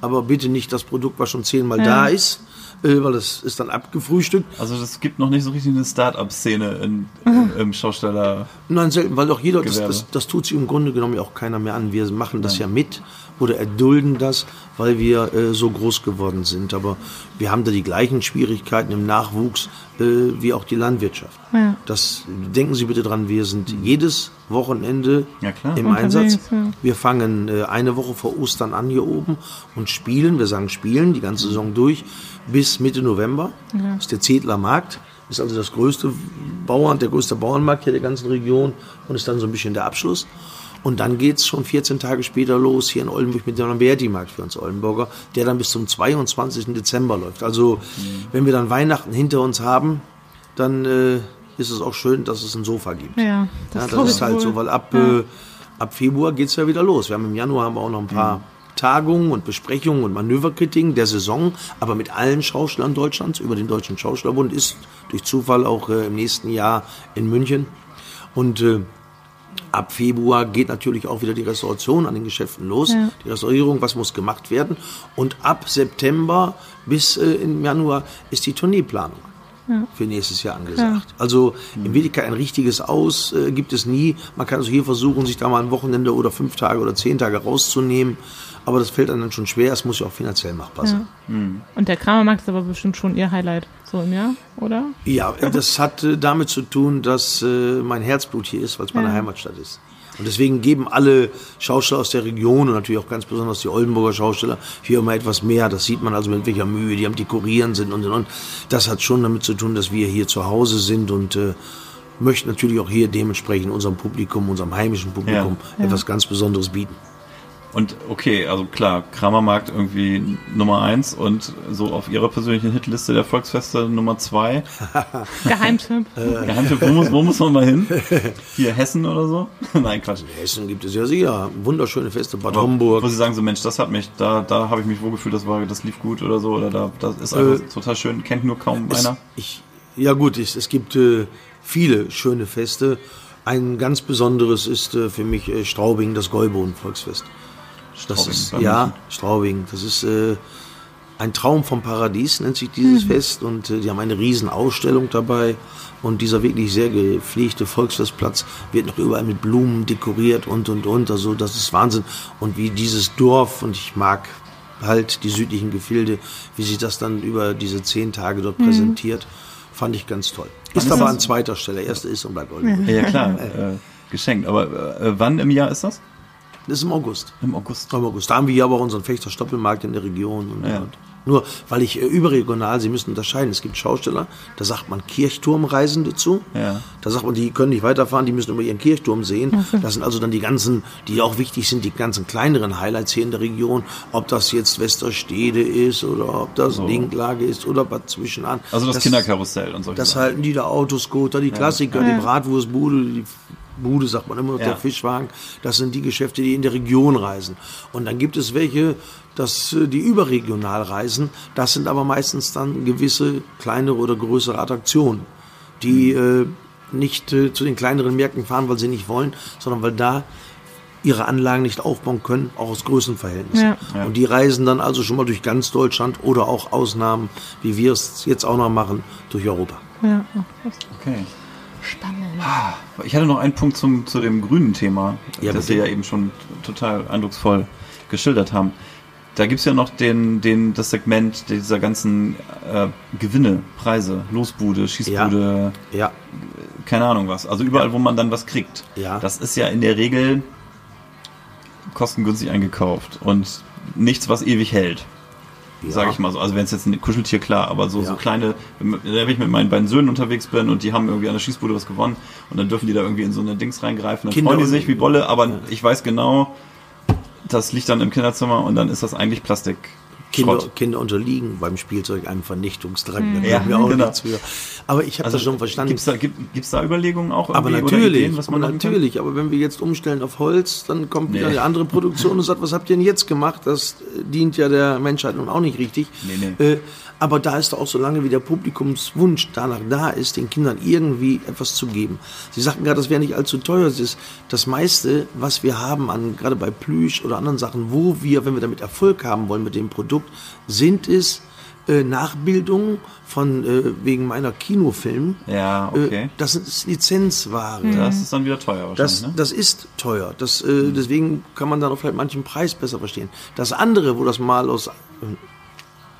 aber bitte nicht das Produkt, was schon zehnmal Ja. da ist, weil das ist dann abgefrühstückt. Also es gibt noch nicht so richtig eine Start-up-Szene in, im, im Schausteller. Nein, selten, weil auch jeder, das, das, das tut sich im Grunde genommen ja auch keiner mehr an. Wir machen das ja mit oder erdulden das, weil wir äh, so groß geworden sind. Aber wir haben da die gleichen Schwierigkeiten im Nachwuchs äh, wie auch die Landwirtschaft. Ja. Das denken Sie bitte dran, wir sind jedes Wochenende Ja, klar. im Unterwegs, Einsatz. ja. Wir fangen äh, eine Woche vor Ostern an hier oben und spielen, wir sagen spielen, die ganze Saison durch, bis Mitte November. Das ist der Zedler Markt, ist also das größte Bauern, der größte Bauernmarkt hier der ganzen Region und ist dann so ein bisschen der Abschluss. Und dann geht's schon 14 Tage später los hier in Oldenburg mit dem Lamberti-Markt für uns Oldenburger, der dann bis zum 22. Dezember läuft. Also wenn wir dann Weihnachten hinter uns haben, dann äh, ist es auch schön, dass es ein Sofa gibt. Ja, Ja, glaub das ist ich halt wohl. so, weil ab Ja. äh, ab Februar geht's ja wieder los. Wir haben im Januar haben wir auch noch ein paar Tagungen und Besprechungen und Manöverkritiken der Saison, aber mit allen Schauspielern Deutschlands über den Deutschen Schauspielerbund ist durch Zufall auch äh, im nächsten Jahr in München. Und äh, ab Februar geht natürlich auch wieder die Restauration an den Geschäften los, Ja. die Restaurierung, was muss gemacht werden. Und ab September bis äh, im Januar ist die Tourneeplanung für nächstes Jahr angesagt. Also in Wirklichkeit ein richtiges Aus äh, gibt es nie. Man kann also hier versuchen, sich da mal ein Wochenende oder fünf Tage oder zehn Tage rauszunehmen. Aber das fällt einem dann schon schwer. Es muss ja auch finanziell machbar sein. Und der Kramermarkt ist aber bestimmt schon ihr Highlight so im Jahr, oder? Ja, das hat äh, damit zu tun, dass äh, mein Herzblut hier ist, weil es meine Ja. Heimatstadt ist. Und deswegen geben alle Schausteller aus der Region und natürlich auch ganz besonders die Oldenburger Schausteller hier immer etwas mehr. Das sieht man also mit welcher Mühe die am Dekorieren sind und und und. Das hat schon damit zu tun, dass wir hier zu Hause sind und äh, möchten natürlich auch hier dementsprechend unserem Publikum, unserem heimischen Publikum Ja. etwas ganz Besonderes bieten. Und okay, also klar, Kramermarkt irgendwie Nummer eins und so auf ihrer persönlichen Hitliste der Volksfeste Nummer zwei. Geheimtipp. Geheimtipp, wo muss, wo muss man mal hin? Hier Hessen oder so? Nein, Quatsch. In Hessen gibt es ja sicher wunderschöne Feste, Bad Aber Homburg. Wo sie sagen so, Mensch, das hat mich, da, da habe ich mich wohlgefühlt, das war, das lief gut oder so, oder da, das ist einfach Äh, total schön, kennt nur kaum Es, einer. ich, ja gut, es, es gibt äh, viele schöne Feste. Ein ganz besonderes ist äh, für mich äh, Straubing, das Gäubohnen-Volksfest. Das Straubing, ist, ja. Straubing. Das ist äh, ein Traum vom Paradies, nennt sich dieses Fest. Und äh, die haben eine riesen Ausstellung dabei. Und dieser wirklich sehr gepflegte Volksfestplatz wird noch überall mit Blumen dekoriert und, und, und. Also das ist Wahnsinn. Und wie dieses Dorf, und ich mag halt die südlichen Gefilde, wie sich das dann über diese zehn Tage dort präsentiert, fand ich ganz toll. Ist ist aber an zweiter Stelle. Erste ist und bleibt Oldenburg. Ja, ja klar, äh, geschenkt. Aber äh, wann im Jahr ist das? Das ist im August. Im August. Im August. Da haben wir ja aber auch unseren Fechter Stoppelmarkt in der Region. Und, Ja. und. Nur, weil ich äh, überregional, Sie müssen unterscheiden. Es gibt Schausteller, da sagt man Kirchturmreisende zu. Ja. Da sagt man, die können nicht weiterfahren, die müssen über ihren Kirchturm sehen. Das sind also dann die ganzen, die auch wichtig sind, die ganzen kleineren Highlights hier in der Region. Ob das jetzt Westerstede ist oder ob das Linklage ist oder Bad Zwischenan. Also das, Kinderkarussell und solche Das Sachen. halten die der Autoscooter, die Klassiker, die Bratwurstbude, die Bude sagt man immer noch, Ja. der Fischwagen. Das sind die Geschäfte, die in der Region reisen. Und dann gibt es welche, dass äh, die überregional reisen. Das sind aber meistens dann gewisse kleinere oder größere Attraktionen, die äh, nicht äh, zu den kleineren Märkten fahren, weil sie nicht wollen, sondern weil da ihre Anlagen nicht aufbauen können, auch aus Größenverhältnissen. Ja. Ja. Und die reisen dann also schon mal durch ganz Deutschland oder auch Ausnahmen, wie wir es jetzt auch noch machen, durch Europa. Ja, Okay. Spannend. Ich hatte noch einen Punkt zum, zu dem grünen Thema, Ja, das wir ja eben schon total eindrucksvoll geschildert haben. Da gibt's ja noch den, den, das Segment dieser ganzen äh, Gewinne, Preise, Losbude, Schießbude, Ja, keine Ahnung was. Also überall, wo man dann was kriegt. Ja. Das ist ja in der Regel kostengünstig eingekauft und nichts, was ewig hält. Ja. Sage ich mal so. Also wenn es jetzt ein Kuscheltier, klar, aber so, so Ja. kleine, wenn ich mit meinen beiden Söhnen unterwegs bin und die haben irgendwie an der Schießbude was gewonnen und dann dürfen die da irgendwie in so eine Dings reingreifen, dann Kinder freuen die sich wie Bolle, aber ich weiß genau, das liegt dann im Kinderzimmer und dann ist das eigentlich Plastik. Kinder. Kinder unterliegen beim Spielzeug einem Vernichtungsdrang. Da Ja, kommen wir auch genau. nichts für. Aber ich habe Also das schon verstanden. Gibt's da, gibt, gibt's da Überlegungen auch? aber natürlich, Ideen, was man aber natürlich. Aber wenn wir jetzt umstellen auf Holz, dann kommt wieder Nee. eine andere Produktion und sagt, was habt ihr denn jetzt gemacht? Das dient ja der Menschheit nun auch nicht richtig. Nee, nee. Äh, aber da ist doch auch so lange, wie der Publikumswunsch danach da ist, den Kindern irgendwie etwas zu geben. Sie sagten gerade, das wäre nicht allzu teuer. Es ist das meiste, was wir haben an, gerade bei Plüsch oder anderen Sachen, wo wir, wenn wir damit Erfolg haben wollen mit dem Produkt, sind es äh, Nachbildungen von äh, wegen meiner Kinofilm. Ja, Äh, okay. Das ist Lizenzware. Das ist dann wieder teuer wahrscheinlich, Das, ne? das ist teuer. Das, äh, deswegen kann man dann auch vielleicht manchen Preis besser verstehen. Das andere, wo das mal aus, äh,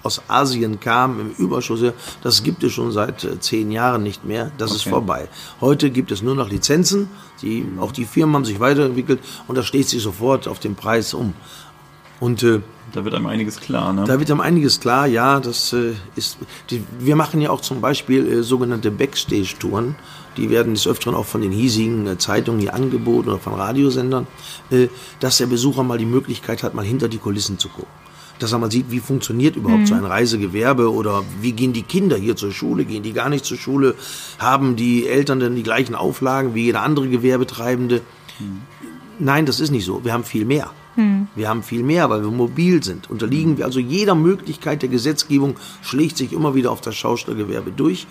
aus Asien kam im Überschuss, das gibt es schon seit äh, zehn Jahren nicht mehr. Das ist Okay. vorbei. Heute gibt es nur noch Lizenzen. Die, auch die Firmen haben sich weiterentwickelt und da steht sich sofort auf den Preis um. Und äh, Da wird einem einiges klar, ne? da wird einem einiges klar, ja, das äh, ist. Die, wir machen ja auch zum Beispiel äh, sogenannte Backstage-Touren. Die werden des Öfteren auch von den hiesigen äh, Zeitungen hier angeboten oder von Radiosendern, äh, dass der Besucher mal die Möglichkeit hat, mal hinter die Kulissen zu gucken. Dass mal sieht, wie funktioniert überhaupt so ein Reisegewerbe oder wie gehen die Kinder hier zur Schule, gehen die gar nicht zur Schule, haben die Eltern denn die gleichen Auflagen wie jeder andere Gewerbetreibende nein, das ist nicht so. Wir haben viel mehr. Wir haben viel mehr, weil wir mobil sind. Unterliegen wir also jeder Möglichkeit der Gesetzgebung, schlägt sich immer wieder auf das Schaustellergewerbe durch.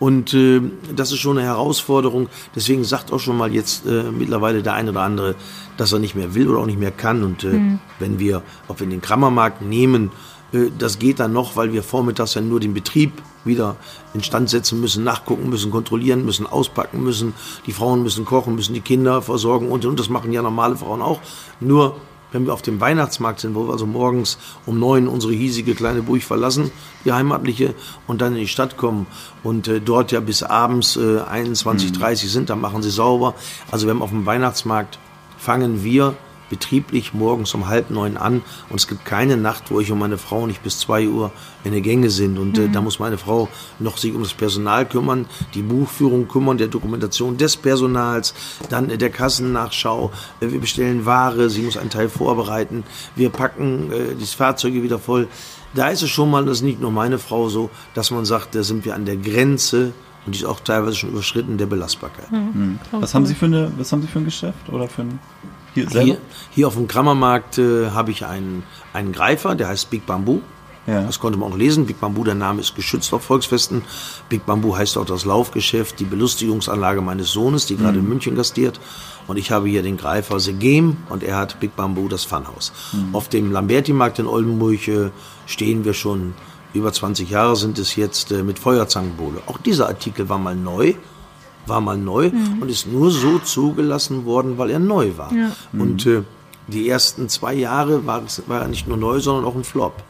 Und äh, das ist schon eine Herausforderung. Deswegen sagt auch schon mal jetzt äh, mittlerweile der eine oder andere, dass er nicht mehr will oder auch nicht mehr kann. Und äh, wenn wir, ob wir den Krammermarkt nehmen, äh, das geht dann noch, weil wir vormittags ja nur den Betrieb wieder instand setzen müssen, nachgucken müssen, kontrollieren müssen, auspacken müssen. Die Frauen müssen kochen, müssen die Kinder versorgen und, und das machen ja normale Frauen auch. Nur wenn wir auf dem Weihnachtsmarkt sind, wo wir also morgens um neun unsere hiesige kleine Burg verlassen, die heimatliche, und dann in die Stadt kommen und äh, dort ja bis abends äh, 21, 30 sind, dann machen sie sauber. Also wir haben auf dem Weihnachtsmarkt fangen wir betrieblich morgens um halb neun an. Und es gibt keine Nacht, wo ich und meine Frau nicht bis zwei Uhr in der Gänge sind. Und äh, da muss meine Frau noch sich um das Personal kümmern, die Buchführung kümmern, der Dokumentation des Personals, dann äh, der Kassennachschau, äh, wir bestellen Ware, sie muss einen Teil vorbereiten, wir packen äh, die Fahrzeuge wieder voll. Da ist es schon mal, das ist nicht nur meine Frau so, dass man sagt, da sind wir an der Grenze und die ist auch teilweise schon überschritten der Belastbarkeit. Was haben Sie für eine, was haben Sie für ein Geschäft oder für ein hier selber? Hier, hier auf dem Krammermarkt äh, habe ich einen, einen Greifer, der heißt Big Bamboo. Ja. Das konnte man auch lesen. Big Bamboo, der Name ist geschützt auf Volksfesten. Big Bamboo heißt auch das Laufgeschäft, die Belustigungsanlage meines Sohnes, die gerade in München gastiert. Und ich habe hier den Greifer The Game und er hat Big Bamboo das Funhaus. Auf dem Lamberti-Markt in Oldenburg äh, stehen wir schon über 20 Jahre sind es jetzt äh, mit Feuerzangenbowle. Auch dieser Artikel war mal neu war mal neu und ist nur so zugelassen worden, weil er neu war. Ja. Und äh, die ersten zwei Jahre war, war er nicht nur neu, sondern auch ein Flop.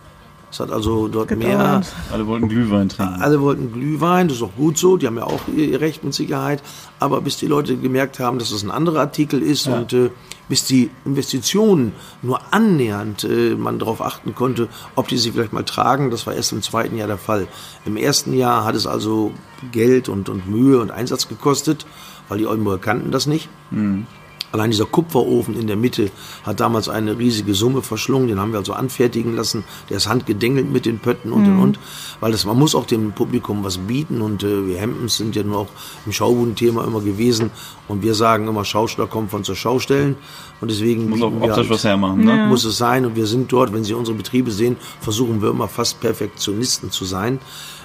Es hat also dort mehr. Gedauert. Alle wollten Glühwein trinken. Alle wollten Glühwein, das ist auch gut so, die haben ja auch ihr Recht mit Sicherheit. Aber bis die Leute gemerkt haben, dass es ein anderer Artikel ist Ja. und äh, bis die Investitionen nur annähernd äh, man darauf achten konnte, ob die sie vielleicht mal tragen, das war erst im zweiten Jahr der Fall. Im ersten Jahr hat es also Geld und, und Mühe und Einsatz gekostet, weil die Oldenburger kannten das nicht. Allein dieser Kupferofen in der Mitte hat damals eine riesige Summe verschlungen. Den haben wir also anfertigen lassen. Der ist handgedengelt mit den Pötten und und und. Weil das, man muss auch dem Publikum was bieten. Und äh, wir Hempens sind ja nur auch im Schaubudenthema immer gewesen. Und wir sagen immer, Schausteller kommen von zur Schaustellen. Und deswegen Muss auch optisch halt- was hermachen, ne? muss es sein. Und wir sind dort, wenn Sie unsere Betriebe sehen, versuchen wir immer fast Perfektionisten zu sein,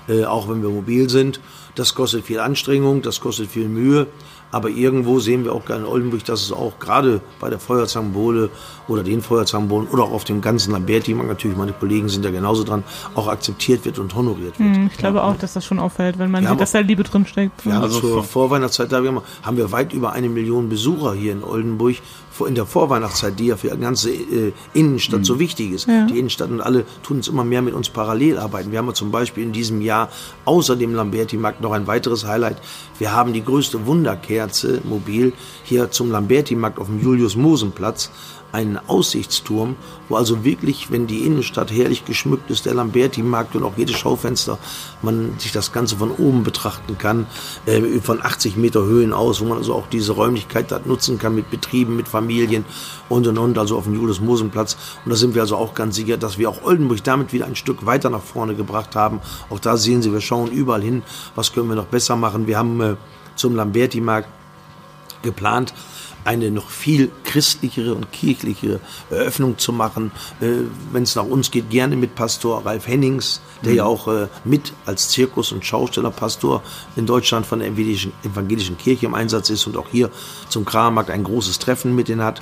äh, auch wenn wir mobil sind. Das kostet viel Anstrengung, das kostet viel Mühe. Aber irgendwo sehen wir auch gerne in Oldenburg, dass es auch gerade bei der Feuerzangenbowle oder den Feuerzangenbowlen oder auch auf dem ganzen Lamberti-Markt, natürlich meine Kollegen sind da genauso dran, auch akzeptiert wird und honoriert wird. Hm, Ich glaube auch, dass das schon auffällt, wenn man Wir sieht, dass da Liebe drin steckt. Wir haben Also zur vor- Vorweihnachtszeit, da haben wir weit über eine Million Besucher hier in Oldenburg. In der Vorweihnachtszeit, die ja für die ganze äh, Innenstadt so wichtig ist. Ja. Die Innenstadt und alle tun es immer mehr mit uns parallel arbeiten. Wir haben ja zum Beispiel in diesem Jahr außer dem Lamberti-Markt noch ein weiteres Highlight. Wir haben die größte Wunderkerze mobil hier zum Lamberti-Markt auf dem Julius-Mosen-Platz einen Aussichtsturm, wo also wirklich, wenn die Innenstadt herrlich geschmückt ist, der Lamberti-Markt und auch jedes Schaufenster, man sich das Ganze von oben betrachten kann, äh, von 80 Meter Höhen aus, wo man also auch diese Räumlichkeit dort nutzen kann mit Betrieben, mit Familien und und und, also auf dem Julius-Mosen-Platz. Und da sind wir also auch ganz sicher, dass wir auch Oldenburg damit wieder ein Stück weiter nach vorne gebracht haben. Auch da sehen Sie, wir schauen überall hin, was können wir noch besser machen. Wir haben äh, zum Lamberti-Markt geplant, eine noch viel christlichere und kirchlichere Eröffnung zu machen. Äh, Wenn es nach uns geht, gerne mit Pastor Ralf Hennings, der ja auch äh, mit als Zirkus- und Schaustellerpastor in Deutschland von der evangelischen, evangelischen Kirche im Einsatz ist und auch hier zum Krammarkt ein großes Treffen mit denen hat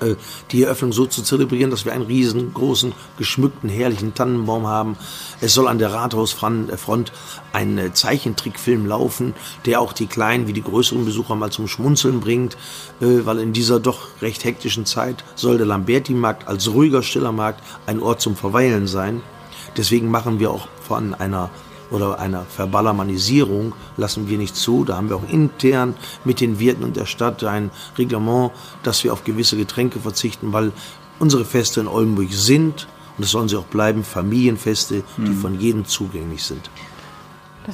äh, die Eröffnung so zu zelebrieren, dass wir einen riesengroßen, geschmückten, herrlichen Tannenbaum haben. Es soll an der Rathausfront äh, ein äh, Zeichentrickfilm laufen, der auch die kleinen wie die größeren Besucher mal zum Schmunzeln bringt, weil in dieser doch recht hektischen Zeit soll der Lamberti-Markt als ruhiger, stiller Markt ein Ort zum Verweilen sein. Deswegen machen wir auch von einer oder einer Verballermanisierung lassen wir nicht zu. Da haben wir auch intern mit den Wirten und der Stadt ein Reglement, dass wir auf gewisse Getränke verzichten, weil unsere Feste in Oldenburg sind, und das sollen sie auch bleiben, Familienfeste, die von jedem zugänglich sind.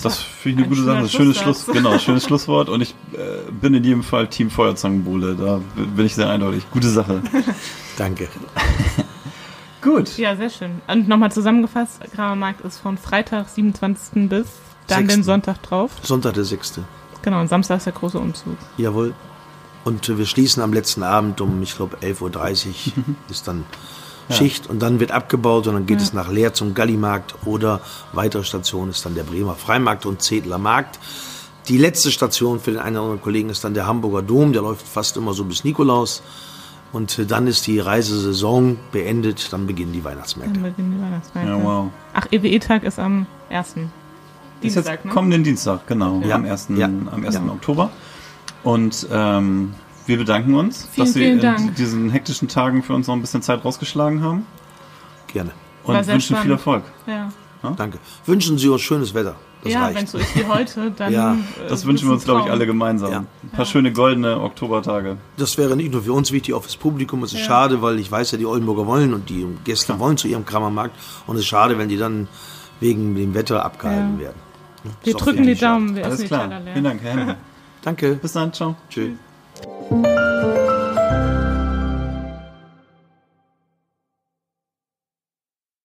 Das finde ich eine ein gute Sache. Schönes. Schluss, genau, schönes Schlusswort. Und ich äh, bin in jedem Fall Team Feuerzangenbowle. Da bin ich sehr eindeutig. Gute Sache. Danke. Gut. Ja, sehr schön. Und nochmal zusammengefasst, Kramermarkt ist von Freitag, 27. bis dann den Sechsten. Sonntag drauf. Sonntag der 6. Genau, und Samstag ist der große Umzug. Jawohl. Und wir schließen am letzten Abend um, ich glaube, 11.30 Uhr ist dann Schicht und dann wird abgebaut und dann geht es nach Leer zum Gallimarkt oder weitere Station ist dann der Bremer Freimarkt und Zedler Markt. Die letzte Station für den einen oder anderen Kollegen ist dann der Hamburger Dom, der läuft fast immer so bis Nikolaus. Und dann ist die Reisesaison beendet, dann beginnen die Weihnachtsmärkte. Dann beginnen die Weihnachtsmärkte. Ja, wow. Ach, EWE-Tag ist am 1. Ist Dienstag, jetzt ne? kommenden Dienstag, genau, Ja. am 1. Ja. Am 1. Ja. Oktober. Und ähm, wir bedanken uns, Vielen, dass Sie vielen in Dank. diesen hektischen Tagen für uns noch ein bisschen Zeit rausgeschlagen haben. Gerne. Und War sehr wünschen viel spannend. Erfolg. Ja, Danke. Wünschen Sie uns schönes Wetter. Das ja wenn es so ist wie heute, dann. Ja, äh, Das ist wünschen wir uns, glaube ich, alle gemeinsam. Ja. Ein paar schöne goldene Oktobertage. Das wäre nicht nur für uns wichtig, auch fürs Publikum. Es ist Ja. schade, weil ich weiß ja, die Oldenburger wollen und die Gäste wollen zu ihrem Krammermarkt. Und es ist schade, wenn die dann wegen dem Wetter abgehalten Ja. werden. Wir Ist auch drücken die. Daumen, wir Alles essen die klar. Teller leer. Vielen Dank, Herr. Danke. Bis dann, ciao. Tschüss.